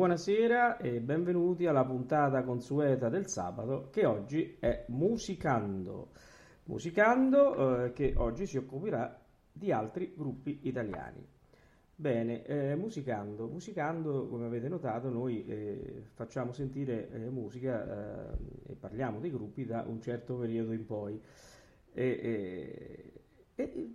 buonasera e benvenuti alla puntata consueta del sabato che oggi è Musicando. Musicando eh, che oggi si occuperà di altri gruppi italiani. Bene, eh, musicando, musicando, come avete notato, noi eh, facciamo sentire eh, musica eh, e parliamo dei gruppi da un certo periodo in poi. E, e-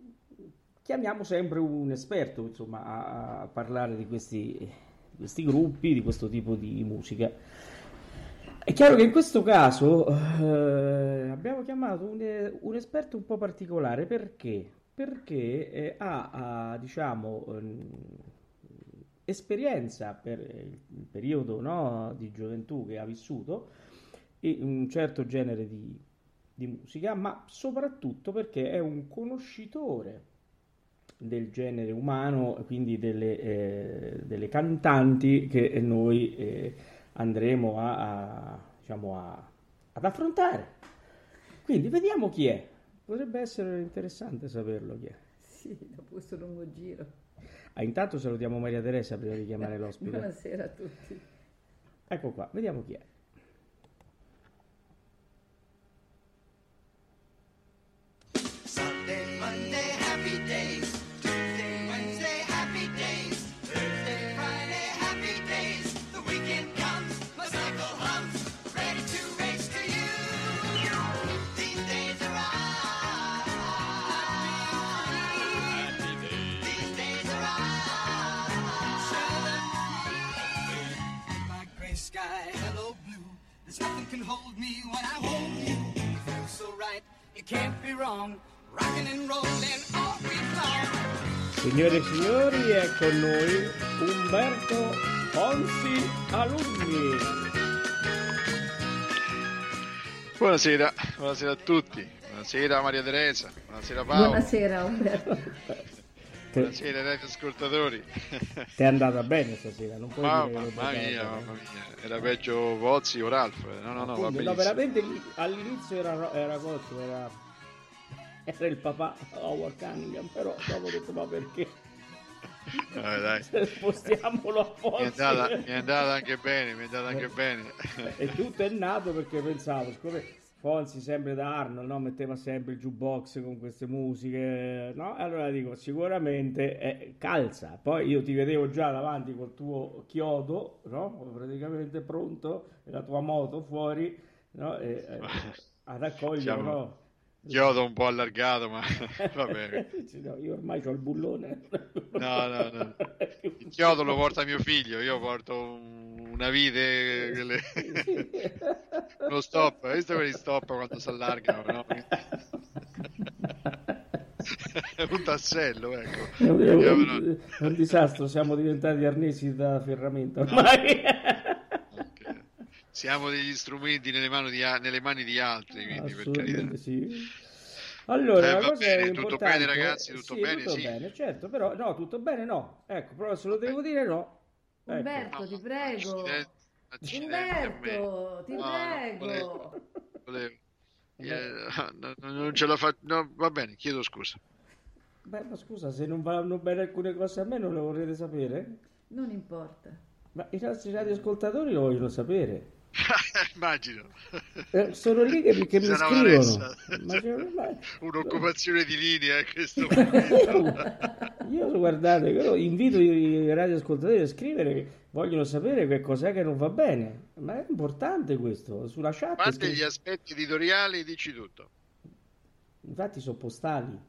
chiamiamo sempre un esperto, insomma, a, a parlare di questi, di questi gruppi, di questo tipo di musica. È chiaro che in questo caso eh, abbiamo chiamato un, un esperto un po' particolare perché? Perché eh, ha, ha, diciamo, ehm, esperienza per il periodo no, di gioventù che ha vissuto e un certo genere di, di musica, ma soprattutto perché è un conoscitore del genere umano, quindi delle, eh, delle cantanti che noi eh, andremo a, a, diciamo a- ad affrontare. Quindi vediamo chi è. Potrebbe essere interessante saperlo chi è. Sì, dopo questo lungo giro. Ah, intanto salutiamo Maria Teresa prima di chiamare l'ospite. Buonasera a tutti. Ecco qua, vediamo chi è. Signore e signori, è con noi Umberto Ponzi Alunni. Buonasera, buonasera a tutti. Buonasera Maria Teresa, buonasera Paolo, Buonasera Umberto. Buonasera ai ascoltatori. te è andata bene stasera, non puoi dire Mamma, non mamma ti mia, mamma mia, era peggio Pozzi o Ralph. No, no, no, va Appunto, no, benissimo. veramente lì- all'inizio era, era Cozzo, era, era il papà Howard Cunningham, però dopo ho detto ma perché? Eh, dai. Spostiamolo a Mi è, andata, mi è andata anche bene, mi è andata anche bene. E tutto è nato perché pensavo, siccome Fonzi sempre da Arnold, no? metteva sempre il jukebox con queste musiche, no? Allora dico, sicuramente eh, calza. Poi io ti vedevo già davanti col tuo chiodo, no? Praticamente pronto, e la tua moto fuori, no? E, eh, ad accogliere, Siamo- no? Chiodo un po' allargato, ma va bene. Sì, no, io ormai ho il bullone. No, no, no. Il chiodo lo porta mio figlio, io porto un- una vite, quelle- uno stop, hai visto quelli stop quando si allargano, no? un tassello, ecco. È un, un- un disastro, siamo diventati arnesi da ferramenta ormai. Siamo degli strumenti nelle mani di, nelle mani di altri, quindi per carità. Sì. Allora, Eh, la va cosa bene, tutto bene, ragazzi, tutto sì, bene, tutto sì. bene, certo, però no, tutto bene no. Ecco, però se lo devo dire no. Ecco. Umberto, ti prego. Accidenti. Umberto, ti No, non prego. volevo. Volevo. Eh, no, no, non ce la faccio. No, va bene, chiedo scusa. Beh, ma scusa, se non vanno bene alcune cose a me non le vorrete sapere? Non importa. Ma i nostri radioascoltatori lo vogliono sapere. Immagino. Eh, sono lì che, mi Sarà scrivono. Ma Un'occupazione di linea in questo Io guardate, io invito i radioascoltatori a scrivere che vogliono sapere che cos'è che non va bene. Ma è importante questo. Sulla chat, parte scri- gli aspetti editoriali, dici tutto. infatti sono postali.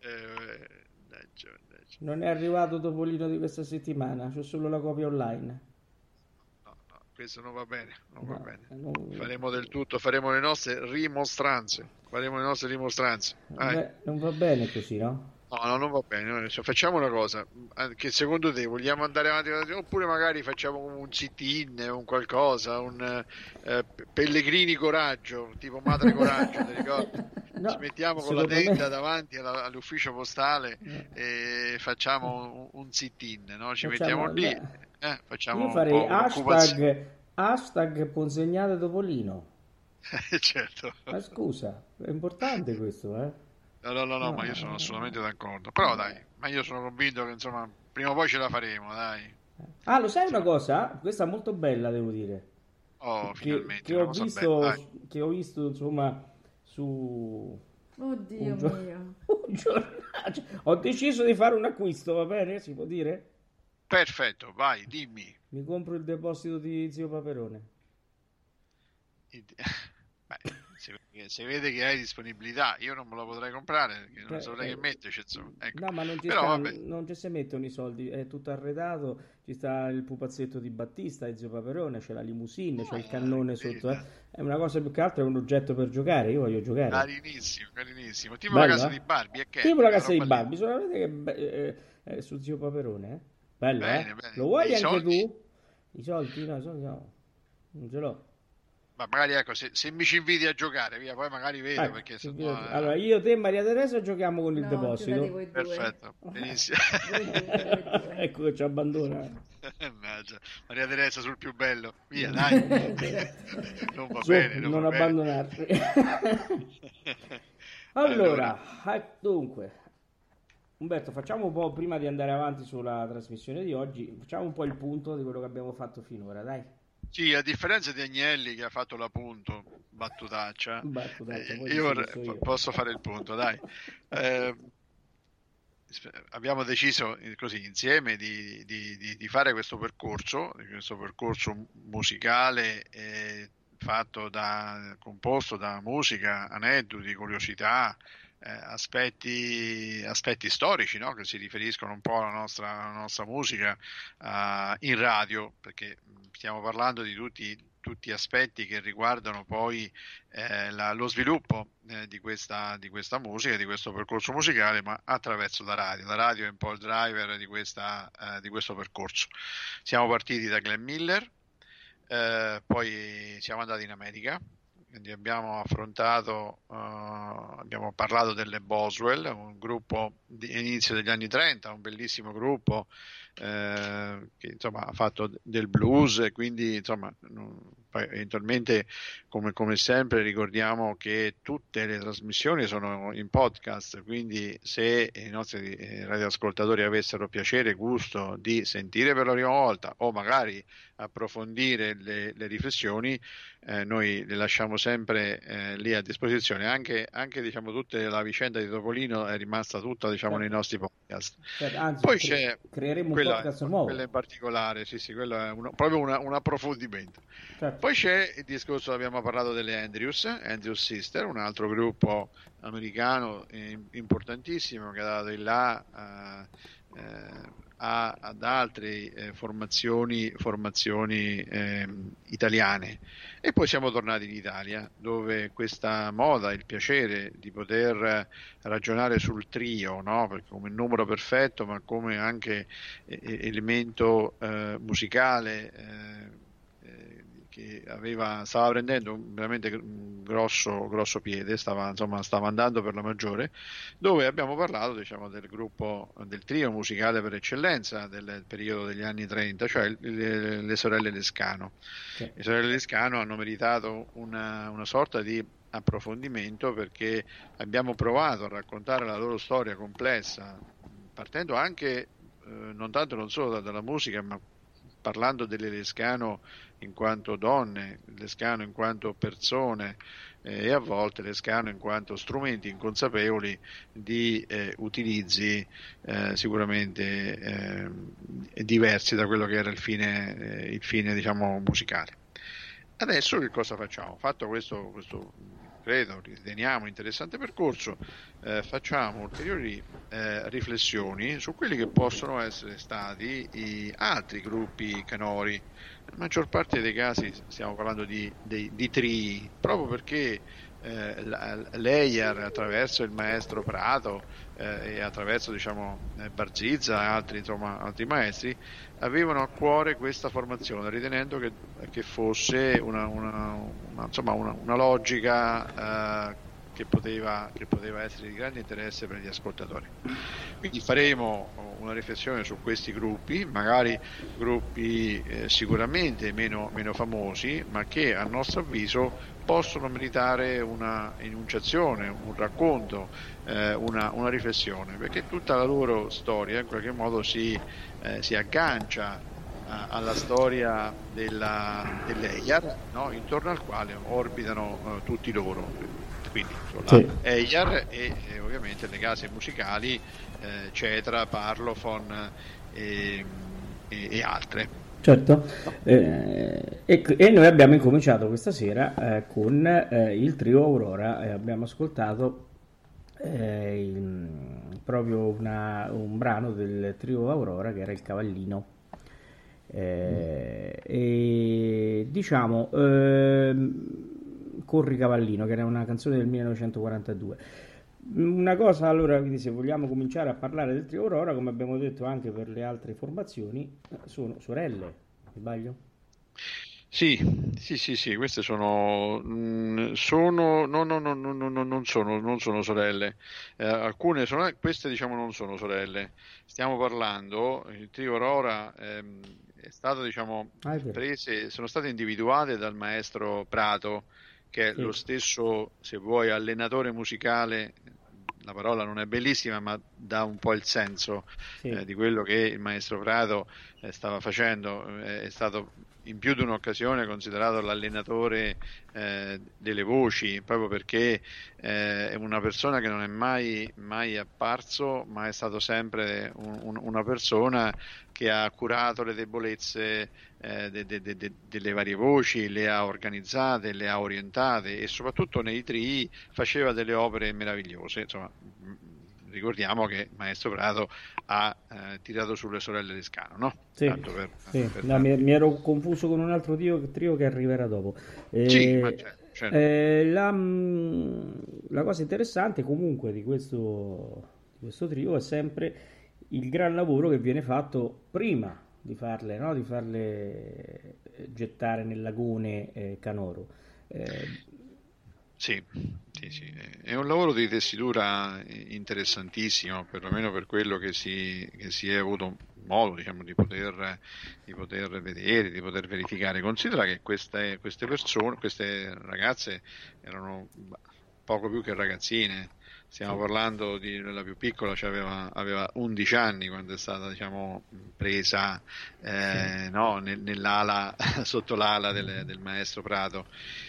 Eh, mannaggia. Non è arrivato Topolino di questa settimana, c'è solo la copia online. No, no, questo non va bene. Non va No, bene. non- Faremo del tutto, faremo le nostre rimostranze. Faremo le nostre rimostranze. Beh, non va bene così, no? No, no, non va bene. Cioè, facciamo una cosa, eh, che secondo te vogliamo andare avanti, oppure magari facciamo un sit-in, un qualcosa, un eh, Pellegrini Coraggio, tipo Madre Coraggio, ti ricordi? No, Ci mettiamo con la secondo me- tenda davanti alla- all'ufficio postale e facciamo un, un sit-in, no? Ci Facciamo- mettiamo lì, beh, eh, facciamo Io un farei hashtag, hashtag Ponsegnate Topolino. certo. Ma scusa, è importante questo, eh? No, no, no, no, ma io sono assolutamente d'accordo. Però dai, ma io sono convinto che insomma, prima o poi ce la faremo, dai. Ah, lo sai una cosa? Questa è molto bella, devo dire. Oh, Che, finalmente, che una ho cosa visto, bella, che ho visto, insomma, su Oddio un, gio- mio. un giornale. Cioè, Ho deciso di fare un acquisto, va bene? Si può dire? Perfetto, vai, dimmi. Mi compro il deposito di Zio Paperone. Id- Beh, si vede, si vede che hai disponibilità, io non me lo potrei comprare perché non Eh, saprei eh. che metterci. Insomma. Ecco. No, ma non ci, Però sta- non ci si mettono i soldi, è tutto arredato. Ci sta il pupazzetto di Battista, e Zio Paperone, c'è la limousine, c'è il cannone sotto. eh. È una cosa più che altro, è un oggetto per giocare. Io voglio giocare. Carinissimo, carinissimo. Tipo Bello, la casa eh? di Barbie, che Tipo la casa di. Barbie, solamente che eh, eh, su Zio Paperone. eh. Bello, Bene, eh? bene. Lo vuoi i anche soldi? tu? I soldi? No, soldi no. Non ce l'ho. Ma magari ecco, se, se mi ci inviti a giocare, via, poi magari vedo Ecco, perché se no, eh, Allora, io, te e Maria Teresa giochiamo con il No, deposito. Perfetto, benissimo. Ecco che ci abbandona. Maria Teresa sul più bello, via, dai. non va Su, bene, non, non va bene. abbandonarci. allora, eh, dunque, Umberto, facciamo un po' prima di andare avanti sulla trasmissione di oggi, facciamo un po' il punto di quello che abbiamo fatto finora, dai. Sì, a differenza di Agnelli che ha fatto l'appunto, battutaccia, Battutaccia, eh, io io. posso fare il punto, dai. Eh, abbiamo deciso eh, così insieme di, di- di- di fare questo percorso, questo percorso musicale eh, fatto da, composto da musica, aneddoti, curiosità, eh, aspetti, aspetti storici no? che si riferiscono un po' alla nostra, alla nostra musica eh, in radio, perché mh, stiamo parlando di tutti, tutti aspetti che riguardano poi eh, la- lo sviluppo eh, di, questa, di questa musica, di questo percorso musicale, ma attraverso la radio. La radio è un po' il driver di, questa, eh, di questo percorso. Siamo partiti da Glenn Miller, eh, poi siamo andati in America, quindi abbiamo affrontato, eh, abbiamo parlato delle Boswell, un gruppo di inizio degli anni 30, un bellissimo gruppo eh, che insomma ha fatto del blues quindi insomma eventualmente come, come sempre ricordiamo che tutte le trasmissioni sono in podcast quindi se i nostri eh, radioascoltatori avessero piacere e gusto di sentire per la prima volta o magari approfondire le, le riflessioni eh, noi le lasciamo sempre eh, lì a disposizione anche, anche diciamo tutta la vicenda di Topolino è rimasta tutta diciamo nei nostri podcast Cioè, anzi, poi cre- c'è creeremo un quella, podcast nuovo. quella in particolare, sì, sì, quello è uno- proprio una- un approfondimento. Certo. Poi c'è il discorso, abbiamo parlato delle Andrews, Andrews Sister, un altro gruppo americano eh, importantissimo che ha dato il là eh, eh, a- ad altre eh, formazioni, formazioni ehm, italiane. E poi siamo tornati in Italia, dove questa moda, il piacere di poter ragionare sul trio, no? Come numero perfetto, ma come anche eh, elemento eh, musicale eh, eh, che aveva, stava prendendo un veramente un grosso, grosso piede, stava, insomma, stava andando per la maggiore, dove abbiamo parlato diciamo, del gruppo, del trio musicale per eccellenza del periodo degli anni 30, cioè le, le sorelle Lescano. Sì. Le sorelle Lescano hanno meritato una, una sorta di approfondimento perché abbiamo provato a raccontare la loro storia complessa, partendo anche eh, non tanto non solo da- dalla musica, ma parlando delle Lescano in quanto donne, Lescano in quanto persone eh, e a volte Lescano in quanto strumenti inconsapevoli di eh, utilizzi eh, sicuramente eh, diversi da quello che era il fine, eh, il fine diciamo, musicale. Adesso che cosa facciamo? Fatto questo, questo credo, riteniamo interessante percorso, eh, facciamo ulteriori eh, riflessioni su quelli che possono essere stati i altri gruppi canori. Nella maggior parte dei casi stiamo parlando di, dei- di trii, proprio perché eh, l'Eyar attraverso il maestro Prato eh, e attraverso diciamo, eh, Barzizza e altri, altri maestri avevano a cuore questa formazione, ritenendo che, che fosse una, una- una- insomma, una- logica eh, che, poteva, che poteva essere di grande interesse per gli ascoltatori. Quindi faremo una riflessione su questi gruppi, magari gruppi eh, sicuramente meno, meno famosi, ma che a nostro avviso possono meritare una enunciazione, un racconto, eh, una, una riflessione, perché tutta la loro storia in qualche modo si, eh, si aggancia a- alla storia della, dell'Eyar, no? intorno al quale orbitano eh, tutti loro. Quindi Sì. Eyar e, e ovviamente le case musicali, eh, Cetra, Parlophone e, e- e altre. Certo, Eh, e, e noi abbiamo incominciato questa sera eh, con eh, il trio Aurora e abbiamo ascoltato eh, il- proprio una- un brano del trio Aurora che era il Cavallino. Eh, e diciamo ehm, Corri Cavallino, che era una canzone del 1942. Una cosa allora, quindi se vogliamo cominciare a parlare del trio Aurora, come abbiamo detto anche per le altre formazioni, sono sorelle, mi sbaglio? Sì, sì, sì, sì, queste sono, mm, sono no, no, no, no, no, no, non sono, non sono sorelle. Eh, alcune sono, queste diciamo non sono sorelle. Stiamo parlando, il trio Aurora ehm, è stato diciamo Ah, prese, sono state individuate dal maestro Prato, che è Sì. lo stesso, se vuoi, allenatore musicale. La parola non è bellissima, ma dà un po' il senso Sì. eh, di quello che il maestro Prato eh, stava facendo. Eh, è stato in più di un'occasione considerato l'allenatore eh, delle voci, proprio perché eh, è una persona che non è mai, mai apparso, ma è stato sempre un- un- una persona che ha curato le debolezze eh, de- de- de- de- delle varie voci, le ha organizzate, le ha orientate e soprattutto nei tri faceva delle opere meravigliose. Insomma, ricordiamo che Maestro Prato ha eh, tirato sulle sorelle Lescano, no? Sì, per- sì. per No, mi, mi ero confuso con un altro trio, trio che arriverà dopo. Eh, Sì, ma certo, certo. eh, la, mm, la cosa interessante comunque di questo, di questo trio è sempre il gran lavoro che viene fatto prima di farle, no? Di farle eh, gettare nel lagone eh, Canoro. Sì, sì, sì. È un lavoro di tessitura interessantissimo, perlomeno per quello che si, che si è avuto modo diciamo, di, poter, di poter vedere, di poter verificare. Considera che queste, queste persone, queste ragazze erano poco più che ragazzine. Stiamo parlando di la più piccola, cioè aveva, aveva 11 anni quando è stata diciamo, presa eh, no, nel- nell'ala, sotto l'ala del, del maestro Prato.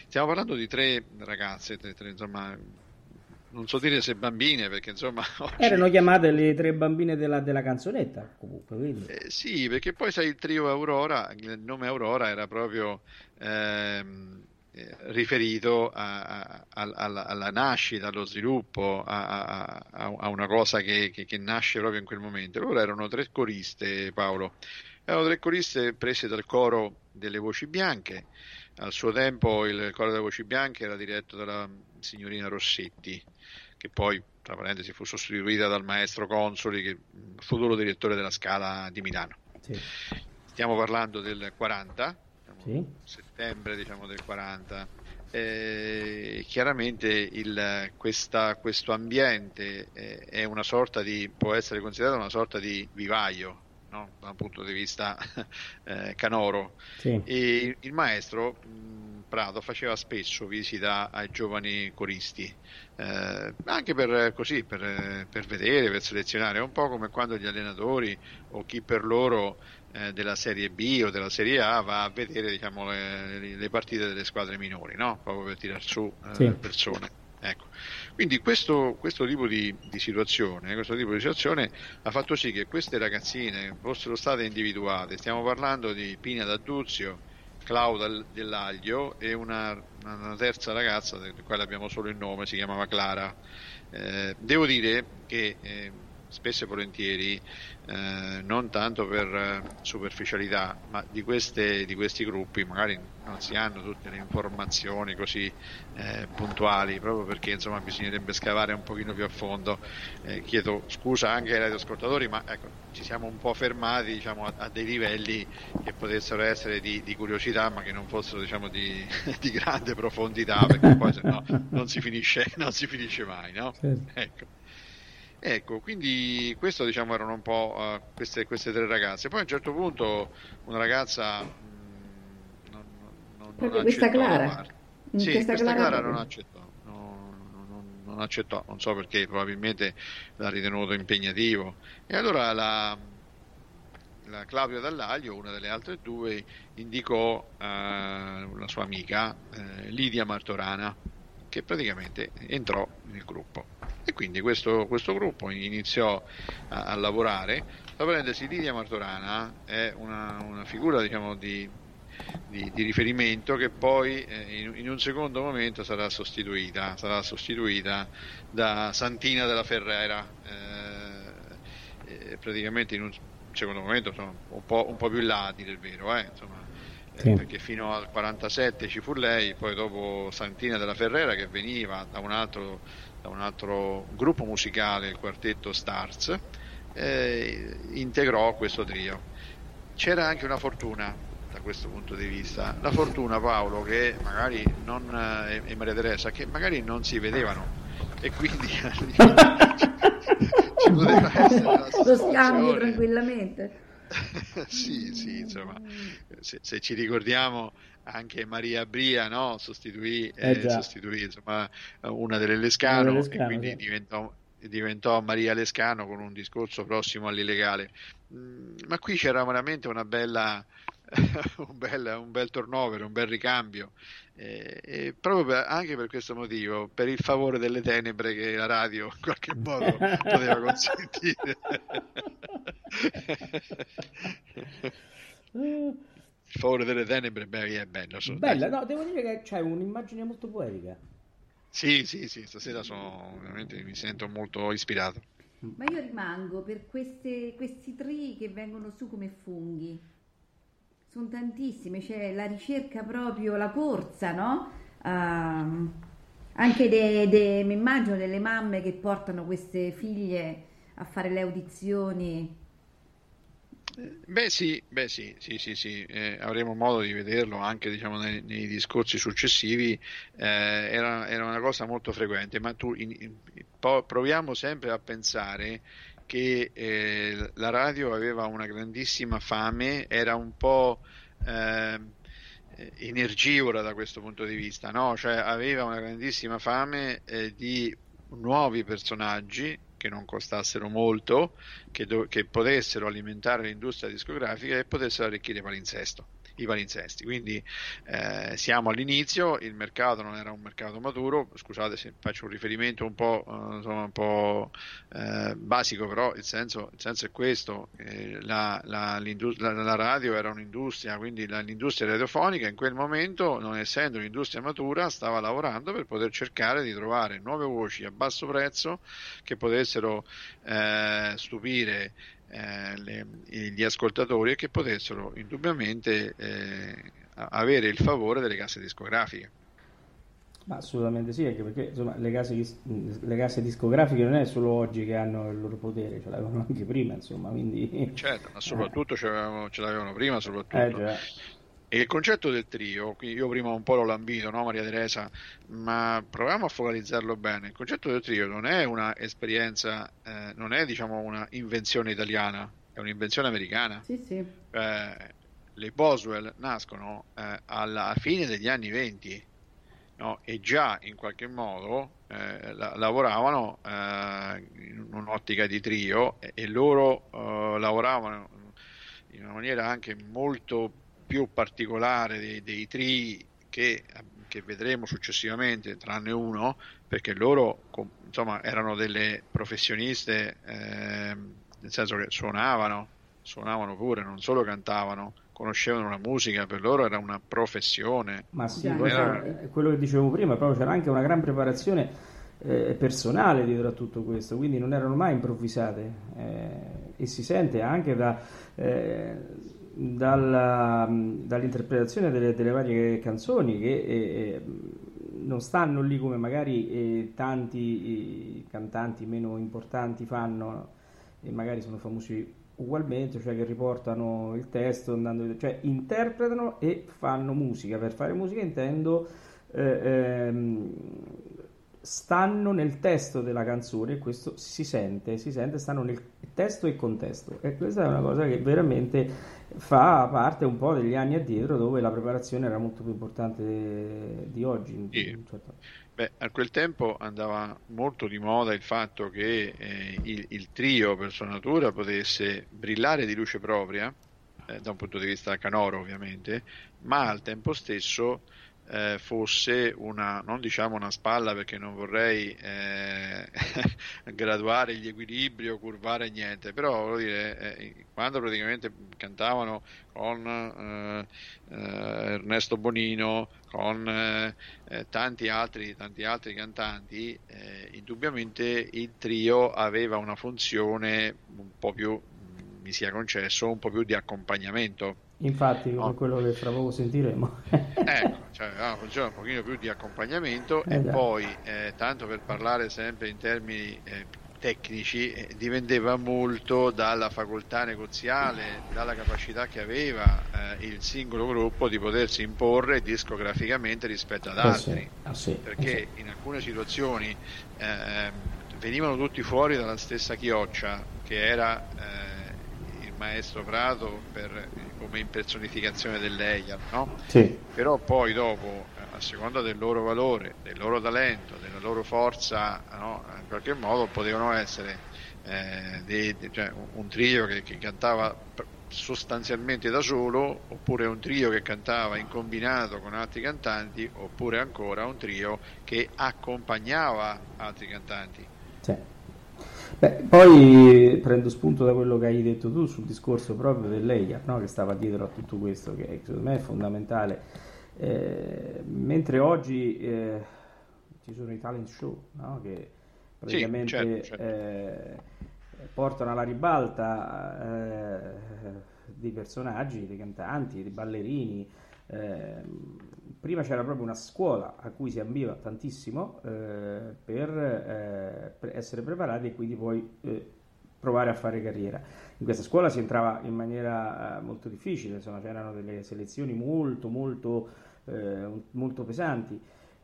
Stiamo parlando di tre ragazze, tre- tre, insomma, non so dire se bambine, perché insomma oggi- erano chiamate le tre bambine della, della canzonetta, comunque, quindi. Eh, sì, perché poi sai il trio Aurora, il nome Aurora era proprio ehm, eh, riferito a- a- al- alla, alla nascita, allo sviluppo, a, a- a- a una cosa che, che- che nasce proprio in quel momento. Loro erano tre coriste, Paolo. Erano tre coriste prese dal coro delle voci bianche. Al suo tempo il coro delle voci bianche era diretto dalla signorina Rossetti, che poi, tra parentesi, fu sostituita dal maestro Consoli, che futuro direttore della Scala di Milano. Sì. Stiamo parlando del 40, Sì. Settembre diciamo, del 40. Eh, chiaramente il, questa, questo ambiente eh, è una sorta di, può essere considerato una sorta di vivaio no? da un punto di vista eh, canoro Sì. e il maestro mh, Prado faceva spesso visita ai giovani coristi eh, anche per così per, per vedere, per selezionare, è un po' come quando gli allenatori o chi per loro eh, della Serie B o della Serie A va a vedere diciamo, le, le partite delle squadre minori, no? proprio per tirar su eh, Sì. persone. Ecco. Quindi questo, questo tipo di, di situazione, questo tipo di situazione ha fatto sì che queste ragazzine fossero state individuate. Stiamo parlando di Pina D'Adduzio, Claudia Dell'Aglio e una, una terza ragazza, di quale abbiamo solo il nome, si chiamava Clara. Eh, devo dire che eh, spesso e volentieri, eh, non tanto per eh, superficialità, ma di, queste, di questi gruppi magari non si hanno tutte le informazioni così eh, puntuali, proprio perché insomma bisognerebbe scavare un pochino più a fondo. Eh, chiedo scusa anche ai radioascoltatori, ma ecco, ci siamo un po' fermati diciamo, a, a dei livelli che potessero essere di, di curiosità, ma che non fossero diciamo, di, di grande profondità, perché poi se no non si finisce, non si finisce mai, no? Certo. Ecco. Ecco, quindi questo diciamo erano un po' eh, queste, queste tre ragazze. Poi a un certo punto una ragazza mh, non, non- non Proprio questa Clara? parte. In Sì, questa questa Clara Clara non accettò, non, non- non accettò, non so perché, probabilmente l'ha ritenuto impegnativo. E allora la, la Claudia Dall'Aglio, una delle altre due, indicò eh, la sua amica eh, Lidia Martorana, che praticamente entrò nel gruppo. E quindi questo, questo gruppo iniziò a, a lavorare. Tra parentesi, Lidia Martorana è una, una figura diciamo, di, di, di riferimento che poi eh, in, in un secondo momento sarà sostituita, sarà sostituita da Santina della Ferrera. eh, eh, praticamente in un secondo momento insomma, un, po', un po' più in là il vero, eh, insomma, eh, Sì. perché fino al 47 ci fu lei, poi dopo Santina della Ferrera che veniva da un altro, un altro gruppo musicale, il quartetto Stars, eh, integrò questo trio. C'era anche una fortuna da questo punto di vista, la fortuna Paolo che magari non, eh, e Maria Teresa che magari non si vedevano e quindi ci poteva essere una Lo scambio tranquillamente. sì, sì, insomma, se, se ci ricordiamo anche Maria Bria, no? sostituì, Eh eh, sostituì insomma, una delle Lescano, Lescano, e quindi sì. diventò, diventò Maria Lescano con un discorso prossimo all'illegale. Mm, ma qui c'era veramente una bella, un, bel, un bel turnover, un bel ricambio. eh, e proprio per- anche per questo motivo, per il favore delle tenebre che la radio in qualche modo poteva consentire. Il favore delle tenebre, beh, è bello. Bella, dai. no, devo dire che c'è un'immagine molto poetica. Sì, sì, sì, stasera sono veramente mi sento molto ispirato. Ma io rimango per queste- questi tri che vengono su come funghi. Sono tantissime, c'è la ricerca proprio, la corsa, no? Ehm, anche de- de- mi immagino delle mamme che portano queste figlie a fare le audizioni. Beh sì, beh sì, sì, sì, sì, eh, avremo modo di vederlo anche diciamo, nei, nei discorsi successivi, eh, era, era una cosa molto frequente, ma tu in- in- proviamo sempre a pensare che eh, la radio aveva una grandissima fame, era un po' eh, energivora da questo punto di vista, no? Cioè aveva una grandissima fame eh, di nuovi personaggi che non costassero molto, che, do- che potessero alimentare l'industria discografica e potessero arricchire palinsesto, i palinsesti. Quindi eh, siamo all'inizio, il mercato non era un mercato maturo, scusate se faccio un riferimento un po', eh, insomma, un po' eh, basico, però il senso, il senso è questo, eh, la, la- la- la radio era un'industria, quindi l'industria radiofonica in quel momento, non essendo un'industria matura, stava lavorando per poter cercare di trovare nuove voci a basso prezzo che potessero eh, stupire eh, le- gli ascoltatori e che potessero indubbiamente eh, avere il favore delle casse discografiche. Ma assolutamente sì, anche perché insomma, le case, le case discografiche non è solo oggi che hanno il loro potere, ce l'avevano anche prima, insomma, quindi... Certo, ma soprattutto ce l'avevano, ce l'avevano prima, soprattutto. Eh. E il concetto del trio, io prima un po' l'ho lambito, no Maria Teresa, ma proviamo a focalizzarlo bene. Il concetto del trio non è una esperienza, eh, non è diciamo una invenzione italiana, è un'invenzione americana. Sì, sì. Eh, le Boswell nascono eh, alla fine degli anni 20 no? e già in qualche modo eh, la- lavoravano eh, in un'ottica di trio e, e loro eh, lavoravano in una maniera anche molto più particolare dei, dei tri che, che vedremo successivamente, tranne uno, perché loro com- insomma erano delle professioniste, ehm, nel senso che suonavano, suonavano pure, non solo cantavano, conoscevano la musica, per loro era una professione. Ma sì, era- eh, quello che dicevo prima, proprio c'era anche una gran preparazione eh, personale dietro a tutto questo, quindi non erano mai improvvisate eh, e si sente anche da, eh, dalla- dall'interpretazione delle, delle varie canzoni che eh, eh, non stanno lì come magari eh, tanti eh, cantanti meno importanti fanno e magari sono famosi ugualmente, cioè che riportano il testo, andando, cioè interpretano e fanno musica. Per fare musica intendo eh, ehm, stanno nel testo della canzone e questo si sente, si sente, stanno nel testo e contesto e questa è una cosa che veramente fa parte un po' degli anni addietro dove la preparazione era molto più importante di oggi. Sì. certo- Beh, a quel tempo andava molto di moda il fatto che eh, il, il trio per sua natura potesse brillare di luce propria, eh, da un punto di vista canoro ovviamente, ma al tempo stesso eh, fosse una, non diciamo una spalla perché non vorrei eh, graduare gli equilibri o curvare niente, però voglio dire, eh, quando praticamente cantavano con eh, eh, Ernesto Bonino, con eh, tanti altri, tanti altri cantanti, indubbiamente il trio aveva una funzione un po' più, mi sia concesso, un po' più di accompagnamento. Infatti, come No. quello che fra poco sentiremo. Ecco, cioè funzione un pochino più di accompagnamento Eh e già. poi, eh, tanto per parlare sempre in termini eh, tecnici, eh, dipendeva molto dalla facoltà negoziale, dalla capacità che aveva eh, il singolo gruppo di potersi imporre discograficamente rispetto ad Eh sì, altri. ah sì, eh perché in alcune situazioni ehm, venivano tutti fuori dalla stessa chioccia che era eh, maestro Prato per- come impersonificazione dell'Eiar, no? sì. Però poi dopo eh, a seconda del loro valore, del loro talento, della loro forza, no? in qualche modo potevano essere eh, dei- cioè, un- trio che, che cantava sostanzialmente da solo, oppure un trio che cantava in combinato con altri cantanti, oppure ancora un trio che accompagnava altri cantanti. Sì. Beh, poi prendo spunto da quello che hai detto tu sul discorso proprio dell'Eia, no? che stava dietro a tutto questo, che secondo me è fondamentale. Eh, mentre oggi eh, ci sono i talent show, no? che praticamente certo, certo. eh, portano alla ribalta eh, dei personaggi, dei cantanti, dei ballerini. Prima c'era proprio una scuola a cui si ambiva tantissimo eh, per, eh, per essere preparati e quindi poi eh, provare a fare carriera. In questa scuola si entrava in maniera eh, molto difficile, insomma c'erano delle selezioni molto molto, eh, molto pesanti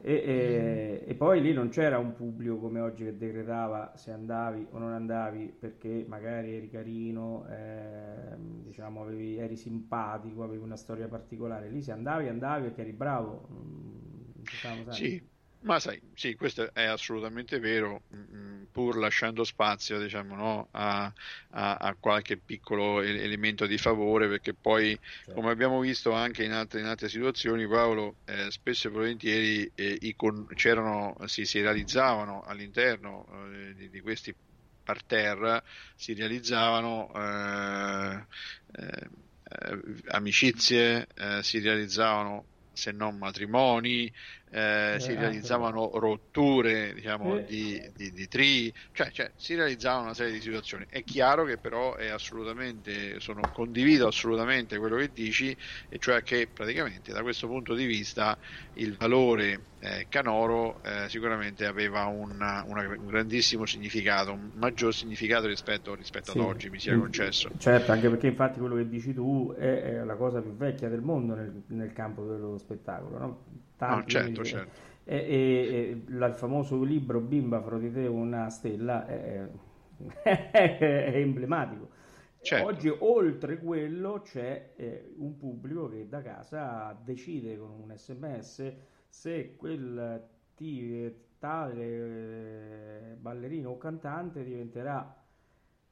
e, e- e poi lì non c'era un pubblico come oggi che decretava se andavi o non andavi perché magari eri carino, ehm, diciamo avevi- eri simpatico, avevi una storia particolare. Lì se andavi, andavi perché eri bravo. mm, diciamo. Sì, ma sai, sì, questo è assolutamente vero, mm, pur lasciando spazio, diciamo, no, a, a- a qualche piccolo elemento di favore, perché poi, come abbiamo visto anche in altre, in altre situazioni, Paolo, eh, spesso e volentieri eh, i con- c'erano, si, si realizzavano all'interno eh, di, di questi parterre, si realizzavano eh, eh, amicizie, eh, si realizzavano se non matrimoni, eh, Eh, si anche realizzavano rotture diciamo, Eh. di, di, di tri, cioè, cioè, si realizzava una serie di situazioni. È chiaro che però è assolutamente, sono, condivido assolutamente quello che dici, e cioè che praticamente da questo punto di vista il valore eh, canoro eh, sicuramente aveva una- una- un grandissimo significato, un maggior significato rispetto, rispetto Sì. ad oggi, mi sia concesso. Certo, anche perché infatti quello che dici tu è, è la cosa più vecchia del mondo nel, nel campo dello spettacolo, no? No, Tanti certo, anni- certo. E, e- e il famoso libro Bimba farò di te una stella è, è emblematico. Certo. Oggi oltre quello c'è eh, un pubblico che da casa decide con un sms se quel ti- tale eh, ballerino o cantante diventerà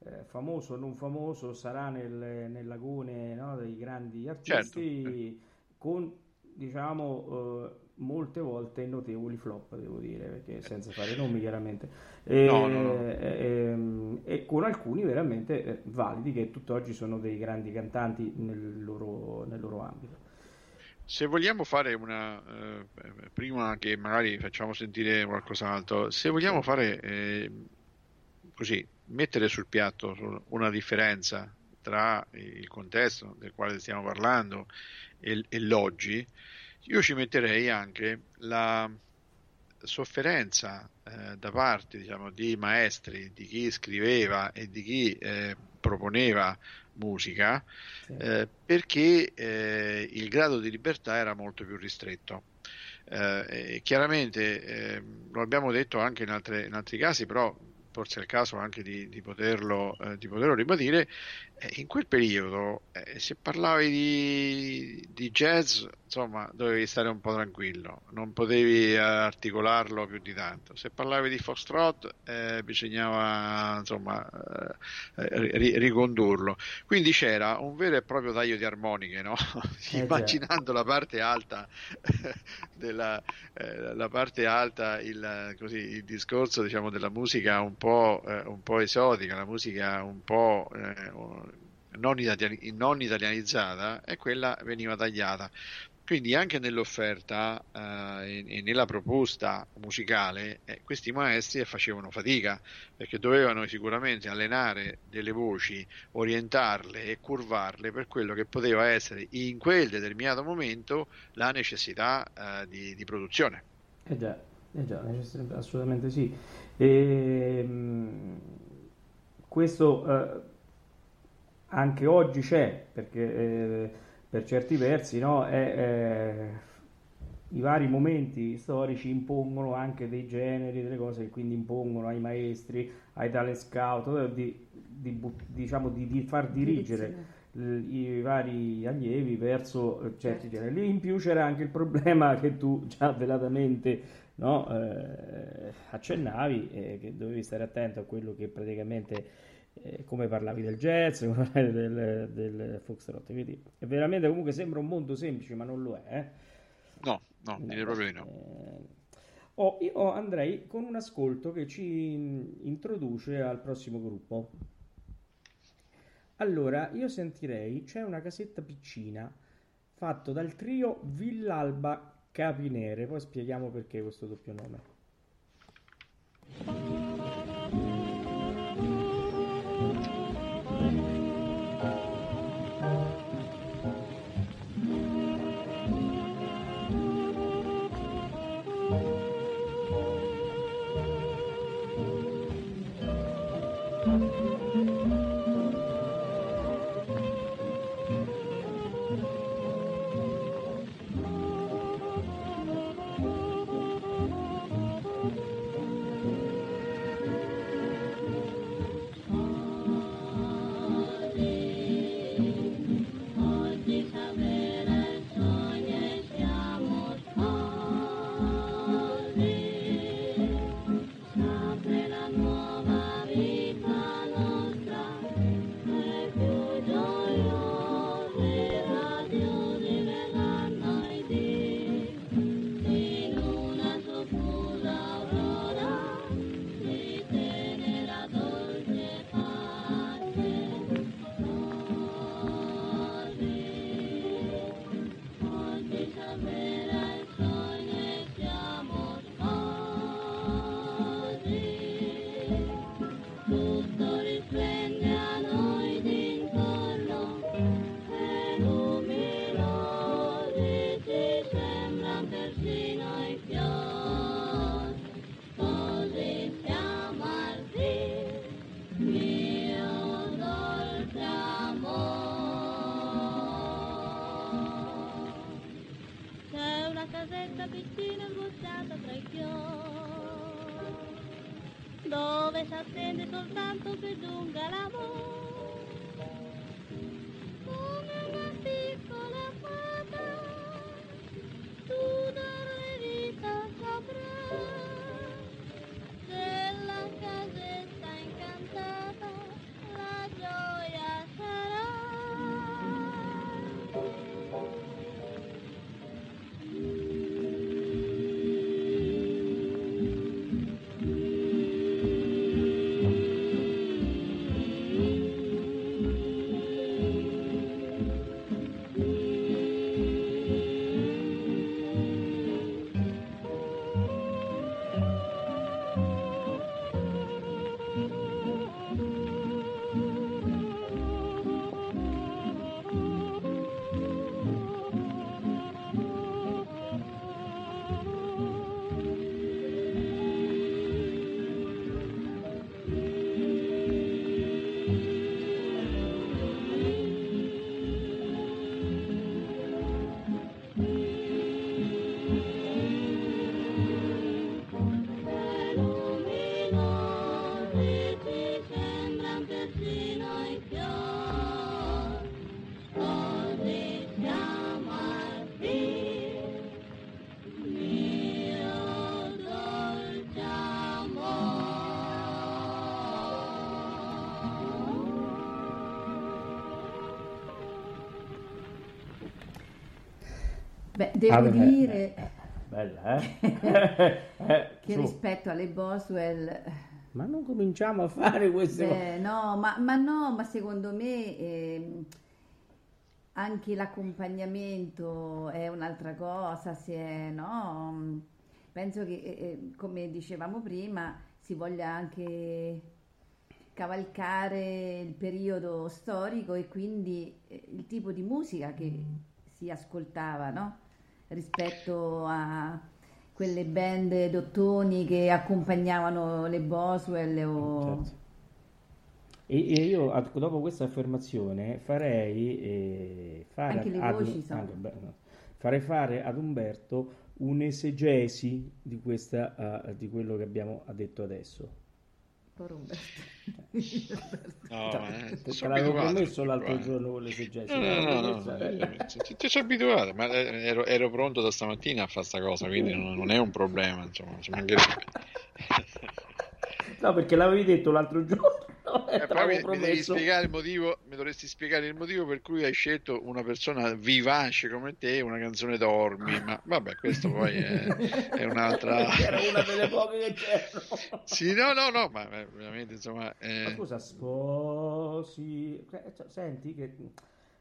eh, famoso o non famoso, sarà nel, nell'agone no, dei grandi artisti con diciamo eh, molte volte notevoli flop, devo dire, perché senza fare nomi chiaramente, e, No, no, no. ehm, e con alcuni veramente eh, validi che tutt'oggi sono dei grandi cantanti nel loro, nel loro ambito. Se vogliamo fare una, eh, prima che magari facciamo sentire qualcos'altro, se vogliamo fare eh, così, mettere sul piatto una differenza tra il contesto del quale stiamo parlando e, e l'oggi, io ci metterei anche la sofferenza eh, da parte, diciamo, di maestri, di chi scriveva e di chi eh, proponeva musica, Sì. eh, perché eh, il grado di libertà era molto più ristretto. Eh, chiaramente eh, lo abbiamo detto anche in, altre- in altri casi, però forse è il caso anche di, di poterlo, eh, di poterlo ribadire. Eh, in quel periodo, eh, se parlavi di, di jazz, insomma, dovevi stare un po' tranquillo, non potevi eh, articolarlo più di tanto. Se parlavi di foxtrot, eh, bisognava insomma eh, ri- ricondurlo. Quindi c'era un vero e proprio taglio di armoniche, no? già. immaginando la parte alta della eh, la parte alta, il, così, il discorso diciamo, della musica un po', eh, un po' esotica, la musica un po' eh, non, italiani- non italianizzata, e quella veniva tagliata. Quindi anche nell'offerta eh, e, e nella proposta musicale eh, questi maestri facevano fatica perché dovevano sicuramente allenare delle voci, orientarle e curvarle per quello che poteva essere in quel determinato momento la necessità eh, di, di produzione. Eh già, eh già, assolutamente sì. Ehm, questo eh, anche oggi c'è, perché eh, per certi versi no, è, eh, i vari momenti storici impongono anche dei generi, delle cose che quindi impongono ai maestri, ai talent scout, di, di bu- diciamo, di, di far dirigere i vari allievi verso eh, certi Certo. generi. Lì in più c'era anche il problema che tu già velatamente no, eh, accennavi, eh, che dovevi stare attento a quello che praticamente, eh, come parlavi del jazz, come parlavi del, del foxtrot. Quindi è veramente comunque sembra un mondo semplice, ma non lo è. eh. No, no, direi proprio di no. Eh, oh, io andrei con un ascolto che ci introduce al prossimo gruppo. Allora, io sentirei, c'è una casetta piccina fatto dal trio Villalba Capinere, poi spieghiamo perché questo doppio nome. Devo Ah, dire Bella, eh? Eh, che rispetto alle Boswell, Ma non cominciamo a fare queste cose. no, ma, ma no, ma secondo me ehm, anche l'accompagnamento è un'altra cosa, se è, no? Penso che, eh, eh, come dicevamo prima, si voglia anche cavalcare il periodo storico e quindi eh, il tipo di musica che si ascoltava, no? Rispetto a quelle band dottoni che accompagnavano le Boswell o... Certo. E, e io dopo questa affermazione farei eh, fare ad- beh, no. farei fare ad Umberto un'esegesi di, questa, eh, di quello che abbiamo detto adesso. Povero Umberto. No, eh, te sono l'avevo promesso l'altro giorno con l'esegesi. No, no, no, no, Questa- eh, ti, sono abituato, ma eh, ero, ero pronto da stamattina a fare sta cosa, quindi non, non è un problema, insomma, ci mancherebbe. No, perché l'avevi detto l'altro giorno Eh, però mi, mi devi spiegare il motivo, mi dovresti spiegare il motivo per cui hai scelto una persona vivace come te, una canzone Dormi, ma vabbè, questo poi è, è un'altra... Era una delle poche che c'erano. Sì, no, no, no, ma veramente, insomma... Ma eh, scusa, sposi... cioè, Senti che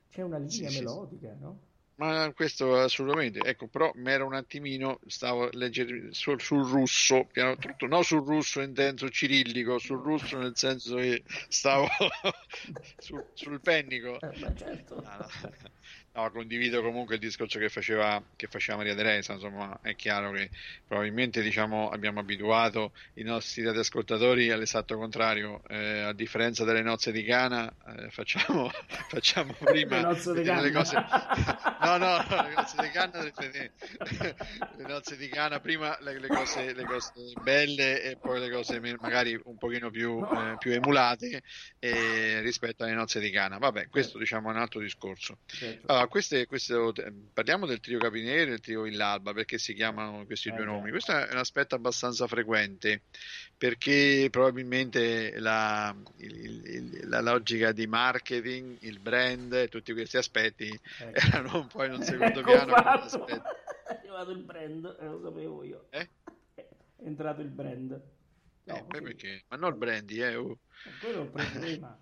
c'è una linea Sì, sì, sì. melodica, no? Ma questo assolutamente, ecco, però mi era un attimino, stavo leggendo sul, sul russo, piano tutto, no sul russo in senso cirillico, sul russo nel senso che stavo sul, sul pennico. Eh, ma certo. No, no. No, condivido comunque il discorso che faceva, che faceva Maria Teresa, insomma, è chiaro che probabilmente diciamo, abbiamo abituato i nostri radioascoltatori all'esatto contrario, eh, a differenza delle nozze di Cana, eh, facciamo, facciamo prima Le nozze di Cana. cose... No, no, le nozze di Cana, le, nozze di Cana, prima le, le cose, le cose belle e poi le cose magari un pochino più, eh, più emulate eh, rispetto alle nozze di Cana. Vabbè, questo diciamo è un altro discorso. Certo. Allora, queste, queste- parliamo del trio Capineri e del trio Villalba perché si chiamano questi Eh, due già. nomi. Questo è un aspetto abbastanza frequente perché probabilmente la, il- il- la logica di marketing, il brand, tutti questi aspetti Ecco. erano un po' in un secondo Ecco piano. È arrivato il brand, eh, lo sapevo io. Eh? È entrato il brand. No, Eh, beh, così. perché? Ma non il brandy, eh, oh. Quello l'ho preso prima.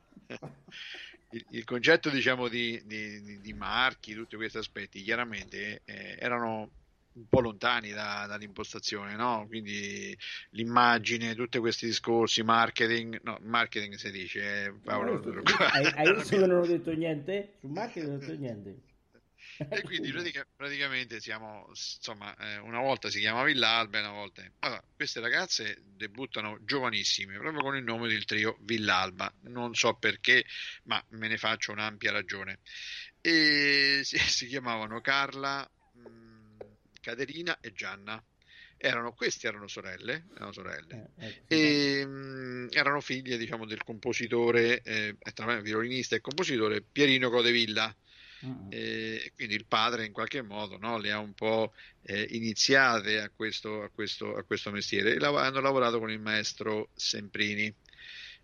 Il, il concetto diciamo di, di- di- marchi, tutti questi aspetti, chiaramente eh, erano un po' lontani da- dall'impostazione, no? Quindi l'immagine, tutti questi discorsi, marketing, no, marketing si dice, eh, Paolo. hai, hai visto che non ho detto niente? Sul marketing non ho detto niente. E quindi pratica- praticamente siamo, insomma, eh, una volta si chiama Villalba e una volta... Allora, queste ragazze debuttano giovanissime, proprio con il nome del trio Villalba. Non so perché, ma me ne faccio un'ampia ragione. E si, si chiamavano Carla, mh, Caterina e Gianna. Erano, queste erano sorelle, erano sorelle. Eh, ecco. E, mh, erano figlie, diciamo, del compositore, eh, violinista e compositore Pierino Codevilla. Mm. Eh, quindi il padre in qualche modo no, le ha un po' eh, iniziate a questo, a questo- a questo mestiere e hanno lavorato con il maestro Semprini.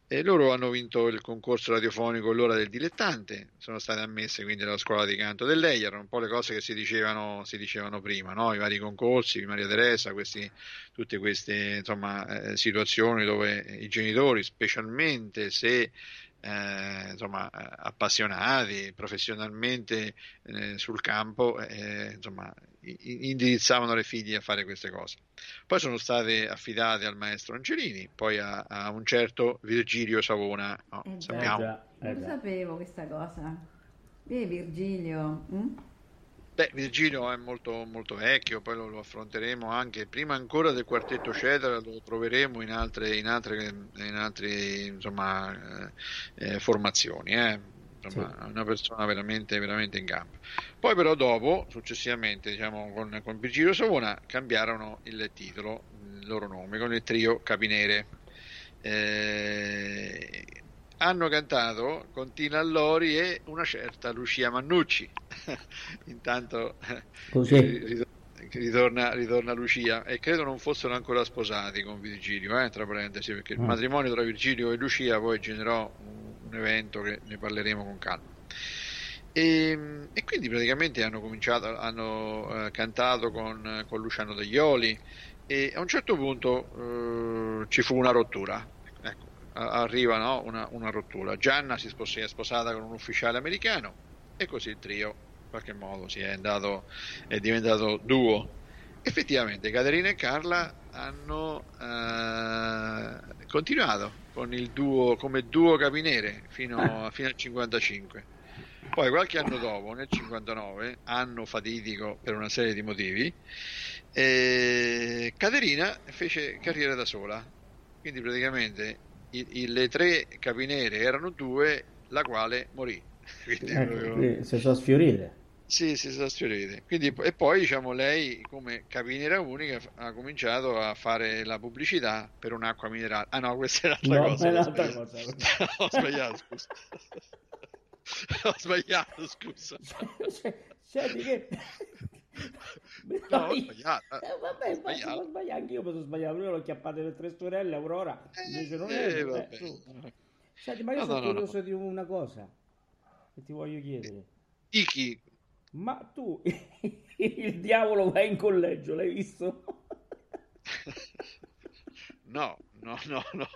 E loro hanno vinto il concorso radiofonico L'ora del dilettante, sono state ammesse quindi alla scuola di canto del lei, erano un po' le cose che si dicevano, si dicevano prima, no? i vari concorsi, Maria Teresa, questi, tutte queste insomma, eh, situazioni dove i genitori, specialmente se eh, insomma, eh, appassionati professionalmente eh, sul campo, eh, insomma, indirizzavano le figlie a fare queste cose. Poi sono state affidate al maestro Angelini, poi a, a un certo Virgilio Savona, no, Eh già. Eh sappiamo. già, eh Non lo già. sapevo questa cosa. E Virgilio? mm? Beh, Virgilio è molto, molto vecchio, poi lo, lo affronteremo anche prima ancora del quartetto Cedra, lo troveremo in altre, in altre, in altre insomma, eh, eh, formazioni. eh. Insomma, è una persona veramente, veramente in gamba. Poi, però, dopo, successivamente, diciamo, con, con Virgilio Savona cambiarono il titolo, il loro nome, con il trio Capinere. Eh, hanno cantato con Tina Allori e una certa Lucia Mannucci. Intanto eh, Così. ri- ritorna, ritorna Lucia e credo non fossero ancora sposati con Virgilio, eh, tra parentesi, perché il Mm. matrimonio tra Virgilio e Lucia poi generò un, un evento che ne parleremo con calma. E, e quindi praticamente hanno cominciato, hanno eh, cantato con, con Luciano Daglioli e a un certo punto eh, ci fu una rottura. Arriva no, una, una rottura. Gianna si spos- si è sposata con un ufficiale americano e così il trio in qualche modo si è, andato, è diventato duo. Effettivamente Caterina e Carla hanno eh, continuato con il duo come duo capinere fino, a- fino al 55. Poi qualche anno dopo, nel 59, anno fatidico per una serie di motivi, eh, Caterina fece carriera da sola. Quindi praticamente i- i- le tre capinere erano due, la quale morì. Quindi Ecco, proprio- si sono sfiorite. sì, si sono sfiorite. Quindi, e poi diciamo lei come capinera unica ha cominciato a fare la pubblicità per un'acqua minerale. Ah no, questa è un'altra No, cosa. è sbagliato. cosa. ho sbagliato, scusa. ho sbagliato, scusa. Cioè, Senti che... No, ho sbagliato. Eh, vabbè, Ho sbagliato. sono sbagliato, anch'io mi sono sbagliato, io l'ho chiappate le tre sorelle, Aurora, invece non è... Eh, eh, vabbè. Senti, ma io No, sono no, no, no. curioso di una cosa che ti voglio chiedere. Iki, Ma tu, il diavolo va in collegio, l'hai visto? No, no, no, no.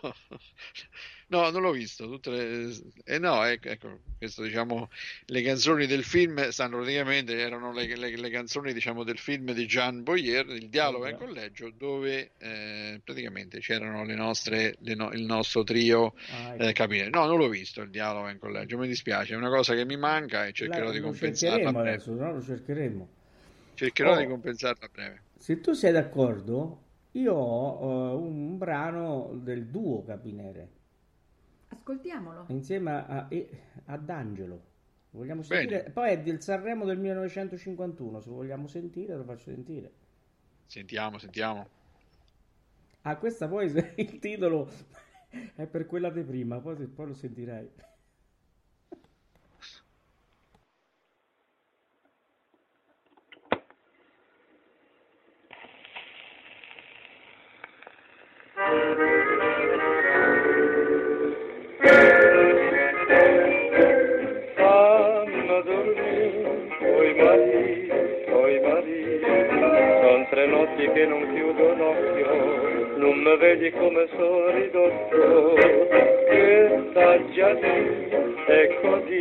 No, non l'ho visto. Tutte le... eh, no, ecco, ecco, questo diciamo, le canzoni del film stanno praticamente, erano le, le- le canzoni diciamo del film di Jean Boyer, Il dialogo in collegio, dove eh, praticamente c'erano le nostre, no- il nostro trio Ah, ecco. eh, capire. No, non l'ho visto il dialogo in collegio, mi dispiace, è una cosa che mi manca e cercherò Là di compensarla adesso, no? Lo cercheremo. Cercherò Oh. di compensarla a breve. Se tu sei d'accordo, io ho eh, un brano del duo Capinere Ascoltiamolo. insieme a, ad Angelo. Vogliamo Bene. sentire? Poi è del Sanremo del 1951, se vogliamo sentire lo faccio sentire. Sentiamo, sentiamo. Ah, questa poi il titolo è per quella di prima, poi, poi lo sentirai. Vedi come sono ridotto, che sta già lì, è così,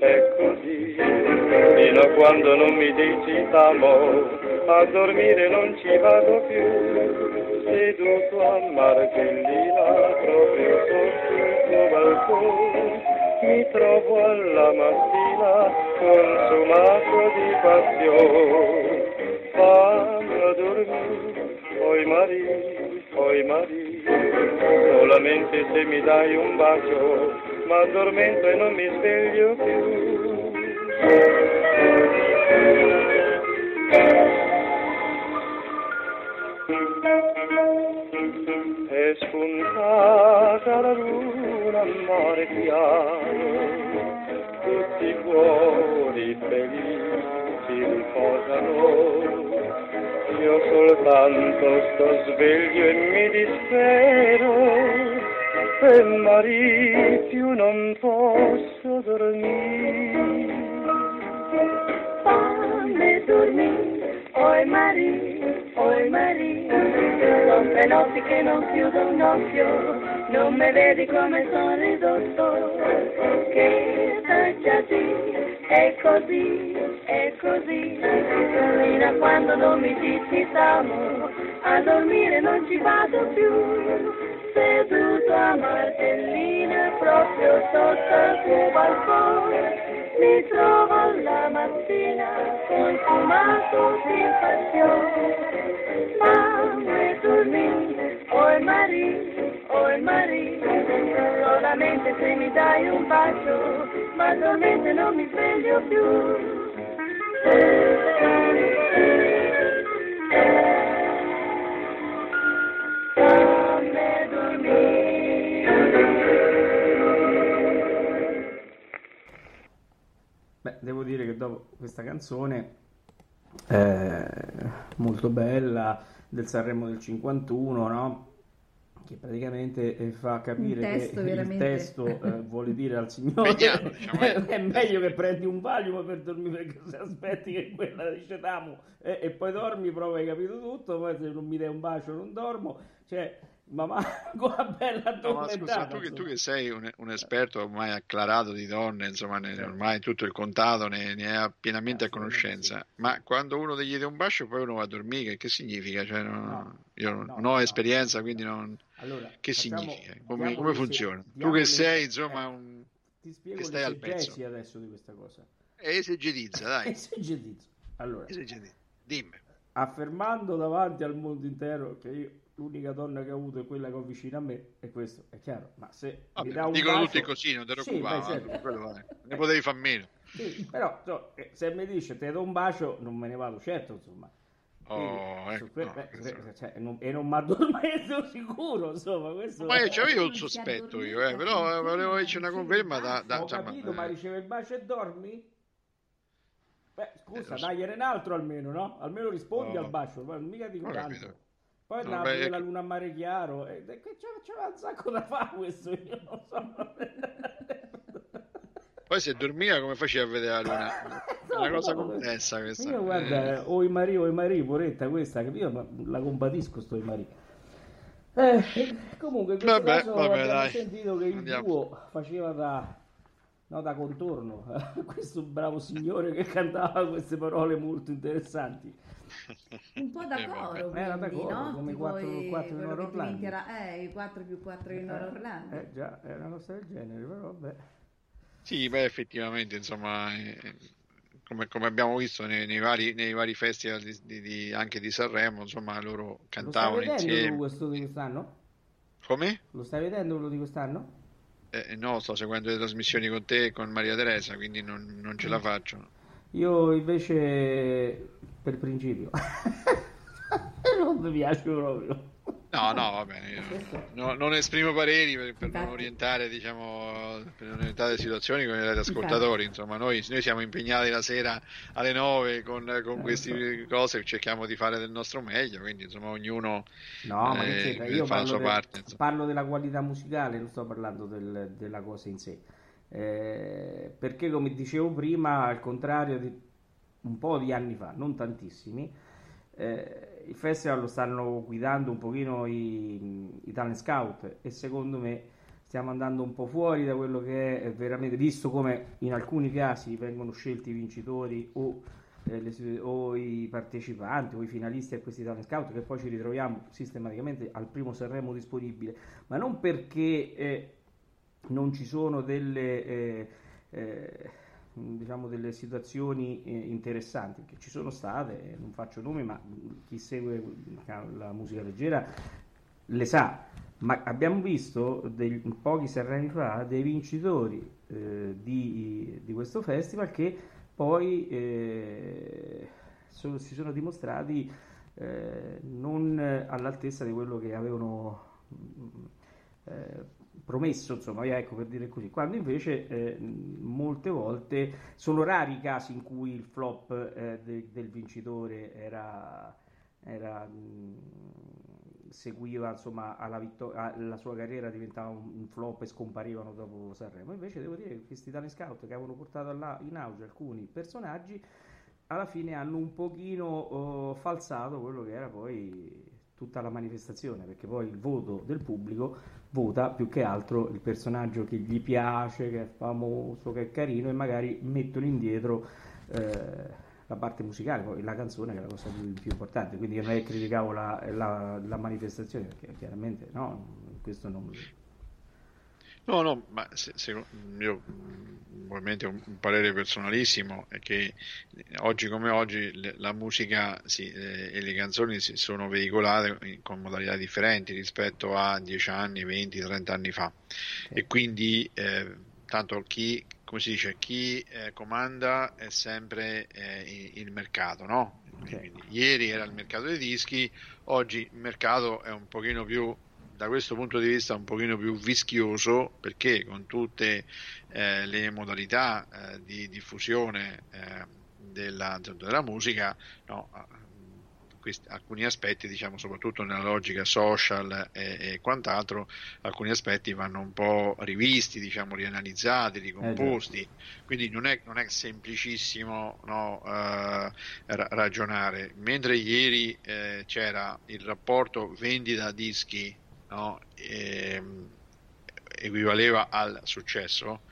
è così, fino a quando non mi dici t'amo, a dormire non ci vado più, seduto a margellina proprio sotto il tuo balcone mi trovo alla mattina consumato di passione. Fammi dormire, oi marì, oi marì, solamente se mi dai un bacio, ma addormento e non mi sveglio più. è spuntata la luna a mare piano, tutti i cuori felici riposano. Io soltanto sto sveglio e mi dispero, Maria più non posso dormire. Fammi dormire, oi Maria, oi Maria, tre notti che non chiudo un occhio, non mi vedi come sono ridotto, che di, è così, è così, fino a quando non mi dici t'amo, a dormire non ci vado più, seduto a Martellina proprio sotto il tuo balcone. Mi trovo la mattina consumato di passione, ma vuoi dormire, oi Maria, oi Maria, solamente se mi dai un bacio, ma dormente non mi sveglio più. Devo dire che dopo questa canzone eh, molto bella del Sanremo del 51, no? Che praticamente eh, fa capire testo che il veramente- testo eh, vuole dire al Signore Impegnato, diciamo, eh. è meglio che prendi un Valium per dormire perché se aspetti che quella dice t'amo e, e poi dormi, prova hai capito tutto, poi se non mi dai un bacio non dormo, cioè, ma manco bella No, ma scusa, tu che, tu che sei un, un esperto ormai acclarato di donne, insomma, ne- ormai tutto il contato ne, ne ha pienamente a Assolutamente conoscenza, ma quando uno gli chiede un bacio poi uno va a dormire, che, significa? Cioè, no- No. io non, No, non ho esperienza, quindi non... Allora, Che facciamo- significa? Come, come funziona? Tu che sei, insomma, eh, un... ti spiego che stai al pezzo. adesso di questa cosa. Esegetizza, dai, Esegetizzo. Allora, esegetizza. Dimmi. affermando davanti al mondo intero che io l'unica donna che ho avuto è quella che ho vicino a me, e questo è chiaro. Ma se Vabbè, mi dà un dicono bacio- tutti così, non te Sì, preoccupare, beh, certo. ma quello va, ne potevi far meno. Sì, però insomma, eh, se mi dice te do un bacio, non me ne vado certo, insomma. Oh, ecco, no, beh, eh, cioè, non- e non mi addormento sicuro, insomma, questo Ma io c'avevo si sospetto io, eh, però volevo averci una conferma il da... da- Ho insomma, capito, ma eh, riceve il bacio e dormi? Beh, scusa, Eh, lo so. dagliene un altro almeno, no? Almeno rispondi Oh. al bacio, ma mica dico tanto. Poi la, beh, la luna a mare chiaro, e, e c'aveva un sacco da fare questo, io non so. Poi se dormiva come faceva a vedere la luna? È una cosa complessa questa. Io guarda, Eh, o i Marie o i Marie, poretta questa, capito? Ma la compatisco sto i Marie. Eh, comunque in questo Vabbè, caso vabbè, abbiamo dai. sentito che il Andiamo. duo faceva da, no, da contorno a questo bravo signore che cantava queste parole molto interessanti. Un po' da Eh, coro, Era da quindi, coro, no? come i Tipo quattro- i- quattro in Orlando. vincerà- Eh, i 4 più 4 in Noro Orlando. Eh già, era una cosa del genere, però vabbè. Sì, beh, effettivamente, insomma, eh, come, come abbiamo visto nei, nei vari, nei vari festival di, di- di- anche di Sanremo, insomma, loro Lo stai cantavano vedendo tu insieme. questo di quest'anno? Come? Lo stai vedendo quello di quest'anno? Eh, no, sto seguendo le trasmissioni con te e con Maria Teresa, quindi non, non ce la Mm. faccio. Io invece per principio non mi piace proprio. No, no, va bene, no- non esprimo pareri per, per non orientare, diciamo, per non orientare le situazioni con gli ascoltatori, insomma, noi, noi siamo impegnati la sera alle 9 con, con Eh, queste cose cerchiamo di fare del nostro meglio, quindi insomma ognuno No, eh? Io fa la parlo, sua de- parte. insomma. parlo della qualità musicale, non sto parlando del- della cosa in sé. Eh, perché come dicevo prima, al contrario di un po' di anni fa, non tantissimi, eh, il festival lo stanno guidando un pochino i, i talent scout e secondo me stiamo andando un po' fuori da quello che è veramente, visto come in alcuni casi vengono scelti i vincitori o, eh, le- o i partecipanti o i finalisti a questi talent scout che poi ci ritroviamo sistematicamente al primo Sanremo disponibile, ma non perché eh, non ci sono delle, eh, eh, diciamo delle situazioni eh, interessanti che ci sono state, eh, non faccio nomi, ma chi segue la musica leggera le sa. Ma abbiamo visto dei, pochi Sanremi fa dei vincitori eh, di, di questo festival che poi eh, sono- si sono dimostrati eh, non all'altezza di quello che avevano mm, eh, promesso, insomma, ecco per dire così, quando invece eh, molte volte sono rari i casi in cui il flop eh, de- del vincitore era, era, mh, seguiva insomma alla vitto- a- la sua carriera diventava un, un flop e scomparivano dopo Sanremo. Invece devo dire che questi talent scout che avevano portato alla- in auge alcuni personaggi alla fine hanno un pochino eh, falsato quello che era poi tutta la manifestazione, perché poi il voto del pubblico vota più che altro il personaggio che gli piace, che è famoso, che è carino e magari mettono indietro eh, la parte musicale, poi la canzone che è la cosa più, più importante, quindi io non è che criticavo la, la- la manifestazione, perché chiaramente no, questo non... No, no, ma se, se- io mh, ovviamente un, un parere personalissimo è che eh, oggi come oggi le- la musica sì, eh, e le canzoni si sono veicolate in- con modalità differenti rispetto a 10 anni, 20, 30 anni fa e quindi eh, tanto chi, come si dice, chi eh, comanda è sempre eh, il, mercato, no? Ok. Quindi, ieri era il mercato dei dischi, oggi il mercato è un pochino più da questo punto di vista un pochino più vischioso perché con tutte eh, le modalità eh, di diffusione eh, della, della musica no, eh, questi- alcuni aspetti diciamo soprattutto nella logica social e, e quant'altro alcuni aspetti vanno un po' rivisti diciamo rianalizzati ricomposti. Quindi non è, non è semplicissimo no, eh, ra- ragionare. Mentre ieri eh, c'era il rapporto vendita dischi no, ehm, equivaleva al successo,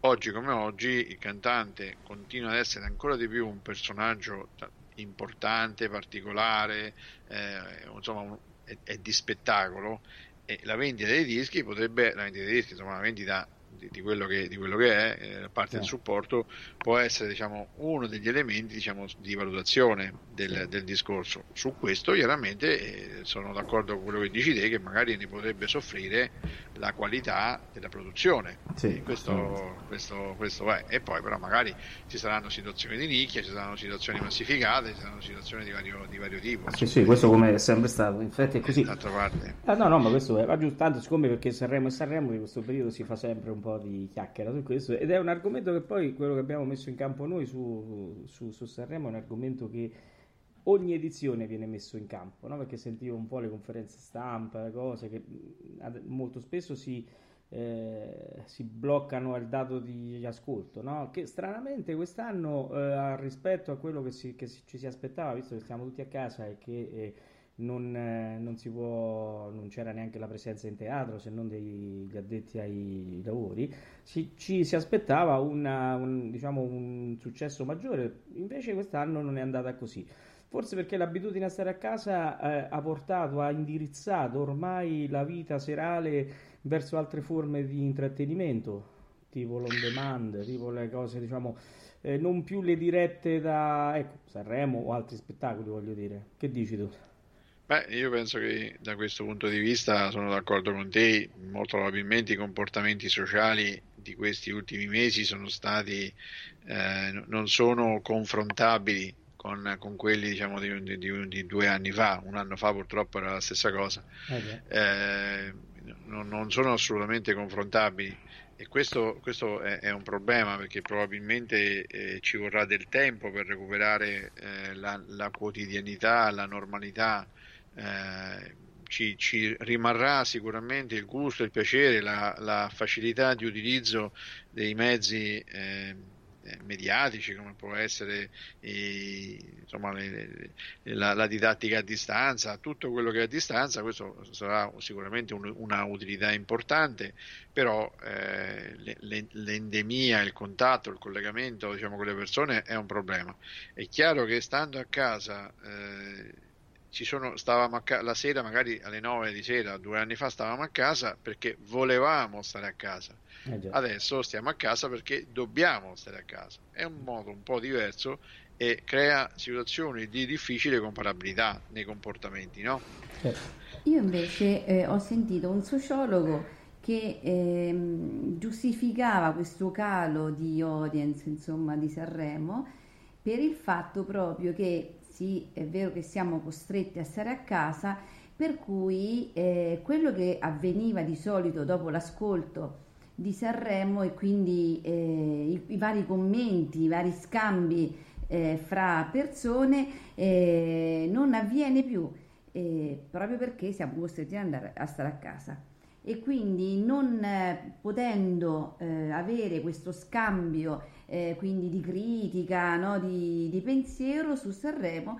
oggi come oggi il cantante continua ad essere ancora di più un personaggio ta- importante, particolare, eh, insomma un- è, è di spettacolo e la vendita dei dischi potrebbe, la vendita dei dischi, insomma la vendita di, di quello che, di quello che è, eh, parte Sì. del supporto, può essere diciamo, uno degli elementi diciamo, di valutazione del, del discorso. Su questo chiaramente eh, sono d'accordo con quello che dici te, che magari ne potrebbe soffrire la qualità della produzione. Sì, questo, questo, questo è. E poi però magari ci saranno situazioni di nicchia, ci saranno situazioni massificate, ci saranno situazioni di vario, di vario tipo. Sì, sì, questo come è sempre stato, infatti è così. D'altra parte. Ah, no, no, ma questo è, va giusto tanto, siccome perché Sanremo e Sanremo di questo periodo si fa sempre un po' di chiacchiera su questo ed è un argomento che poi quello che abbiamo messo in campo noi su, su, su Sanremo è un argomento che ogni edizione viene messo in campo, no? Perché sentivo un po' le conferenze stampa, le cose che molto spesso si, eh, si bloccano al dato di ascolto, no? Che stranamente quest'anno, eh, rispetto a quello che, si- che ci si aspettava, visto che stiamo tutti a casa e che eh, non, eh, non si può, non c'era neanche la presenza in teatro se non degli addetti ai lavori, si- ci si aspettava una- un, diciamo, un successo maggiore, invece quest'anno non è andata così. Forse perché l'abitudine a stare a casa eh, ha portato, ha indirizzato ormai la vita serale verso altre forme di intrattenimento, tipo l'on demand, tipo le cose, diciamo, eh, non più le dirette da, ecco, Sanremo o altri spettacoli, voglio dire. Che dici tu? Beh, io penso che da questo punto di vista sono d'accordo con te, molto probabilmente i comportamenti sociali di questi ultimi mesi sono stati, eh, non sono confrontabili con, con quelli diciamo di, di- di- di due anni fa, un anno fa purtroppo era la stessa cosa, Eh, già. Eh, non, non sono assolutamente confrontabili. E questo, questo è, è un problema perché probabilmente eh, ci vorrà del tempo per recuperare eh, la, la quotidianità, la normalità eh, ci, ci rimarrà sicuramente il gusto, il piacere, la, la facilità di utilizzo dei mezzi eh, eh, mediatici come può essere i- insomma, le- le- la, la didattica a distanza, tutto quello che è a distanza, questo sarà sicuramente un- una utilità importante, però eh, le- le- l'endemia, il contatto, il collegamento diciamo, con le persone è un problema. È chiaro che stando a casa eh, sono, stavamo a ca- la sera, magari alle 9 di sera, due anni fa stavamo a casa perché volevamo stare a casa. Eh. Adesso stiamo a casa perché dobbiamo stare a casa. È un modo un po' diverso e crea situazioni di difficile comparabilità nei comportamenti, no? Eh, Io invece eh, ho sentito un sociologo che ehm, giustificava questo calo di audience, insomma, di Sanremo per il fatto proprio che sì, è vero che siamo costretti a stare a casa, per cui eh, quello che avveniva di solito dopo l'ascolto di Sanremo e quindi eh, i, i vari commenti, i vari scambi eh, fra persone eh, non avviene più eh, proprio perché siamo costretti ad andare a stare a casa e quindi non eh, potendo eh, avere questo scambio eh, quindi di critica, no, di, di pensiero su Sanremo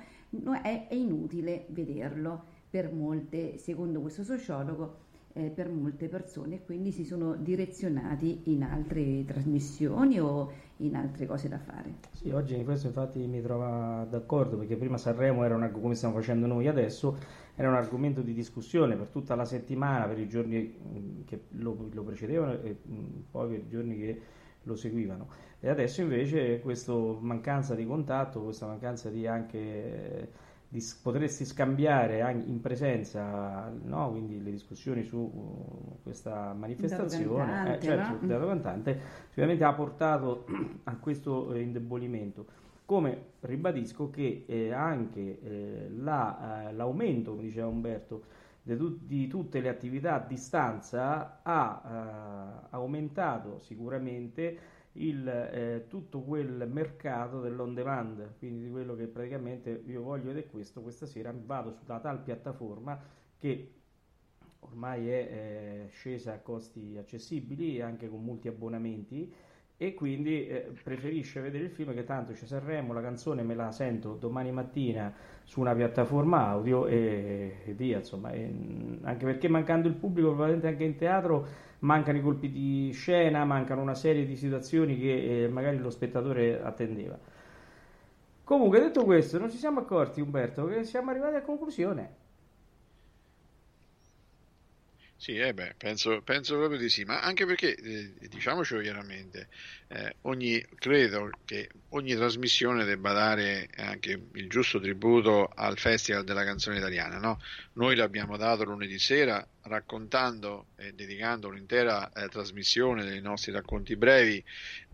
è, è inutile vederlo per molte, secondo questo sociologo, eh, per molte persone e quindi si sono direzionati in altre trasmissioni o in altre cose da fare. Sì, oggi questo infatti mi trovo d'accordo perché prima Sanremo era un arg- come stiamo facendo noi adesso, era un argomento di discussione per tutta la settimana, per i giorni mh, che lo, lo precedevano e mh, poi per i giorni che lo seguivano. E adesso invece questa mancanza di contatto, questa mancanza di anche di potersi scambiare anche in presenza, no? quindi le discussioni su uh, questa manifestazione, cantante, eh, certo, no? dato cantante, sicuramente ha portato a questo indebolimento. Come ribadisco che eh, anche eh, la, eh, l'aumento, come diceva Umberto, di, tu- di tutte le attività a distanza ha eh, aumentato sicuramente il, eh, tutto quel mercato dell'on demand, quindi di quello che praticamente io voglio ed è questo, questa sera vado sulla tal piattaforma che ormai è eh, scesa a costi accessibili anche con molti abbonamenti e quindi eh, preferisce vedere il film che tanto c'è Sanremo, la canzone me la sento domani mattina su una piattaforma audio e, e via, insomma, e, mh, anche perché mancando il pubblico probabilmente anche in teatro mancano i colpi di scena, mancano una serie di situazioni che eh, magari lo spettatore attendeva. Comunque, detto questo, non ci siamo accorti, Umberto, che siamo arrivati a conclusione. Sì, eh beh, penso, penso proprio di sì, ma anche perché, eh, diciamocelo chiaramente, eh, ogni, credo che ogni trasmissione debba dare anche il giusto tributo al Festival della canzone italiana, no? Noi l'abbiamo dato lunedì sera raccontando e dedicando un'intera eh, trasmissione dei nostri racconti brevi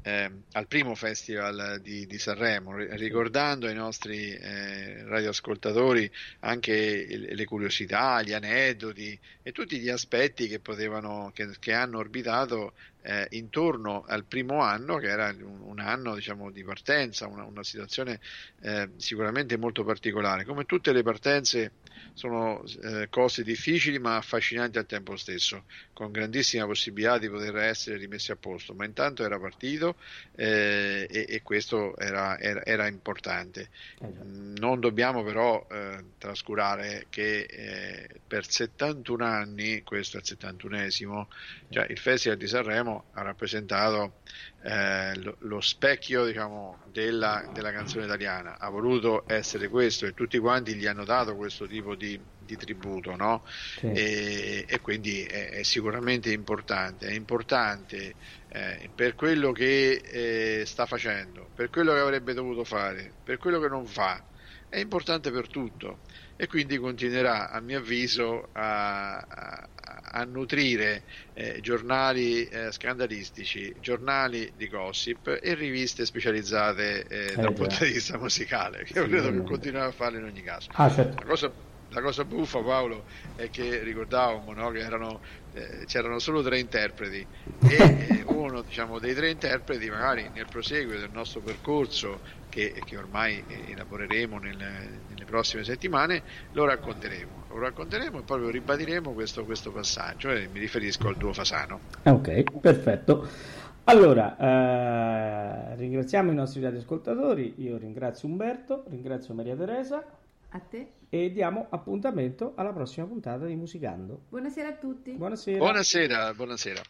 eh, al primo festival di, di Sanremo, ri- ricordando ai nostri eh, radioascoltatori anche il- le curiosità, gli aneddoti e tutti gli aspetti che potevano, che, che hanno orbitato eh, intorno al primo anno, che era un, un anno diciamo, di partenza, una, una situazione eh, sicuramente molto particolare. Come tutte le partenze sono eh, cose difficili ma affascinanti al tempo stesso, con grandissima possibilità di poter essere rimessi a posto, ma intanto era partito eh, e, e questo era, era- era importante. Eh Non dobbiamo però eh, trascurare che per 71 anni, questo è il 71esimo, cioè il Festival di Sanremo ha rappresentato eh, lo, lo specchio diciamo, della, della canzone italiana, ha voluto essere questo e tutti quanti gli hanno dato questo tipo di, di tributo, no? Sì. e, e quindi è, è sicuramente importante, è importante eh, per quello che eh, sta facendo, per quello che avrebbe dovuto fare, per quello che non fa, è importante per tutto e quindi continuerà a mio avviso a, a- a nutrire eh, giornali eh, scandalistici, giornali di gossip e riviste specializzate eh, da un già. punto di vista musicale, che Sì, credo che eh. continuerà a farlo in ogni caso. Ah, certo. La cosa, buffa, Paolo, è che ricordavamo no, che erano, eh, c'erano solo tre interpreti e eh, uno diciamo, dei tre interpreti, magari nel proseguo del nostro percorso, che, che ormai eh, elaboreremo nel- nelle prossime settimane, lo racconteremo. Lo racconteremo e proprio ribadiremo questo, questo passaggio e mi riferisco al duo Fasano. Ok, perfetto. Allora, eh, ringraziamo i nostri radioascoltatori, io ringrazio Umberto, ringrazio Maria Teresa a te. E diamo appuntamento alla prossima puntata di Musicando. Buonasera a tutti. Buonasera. Buonasera, buonasera.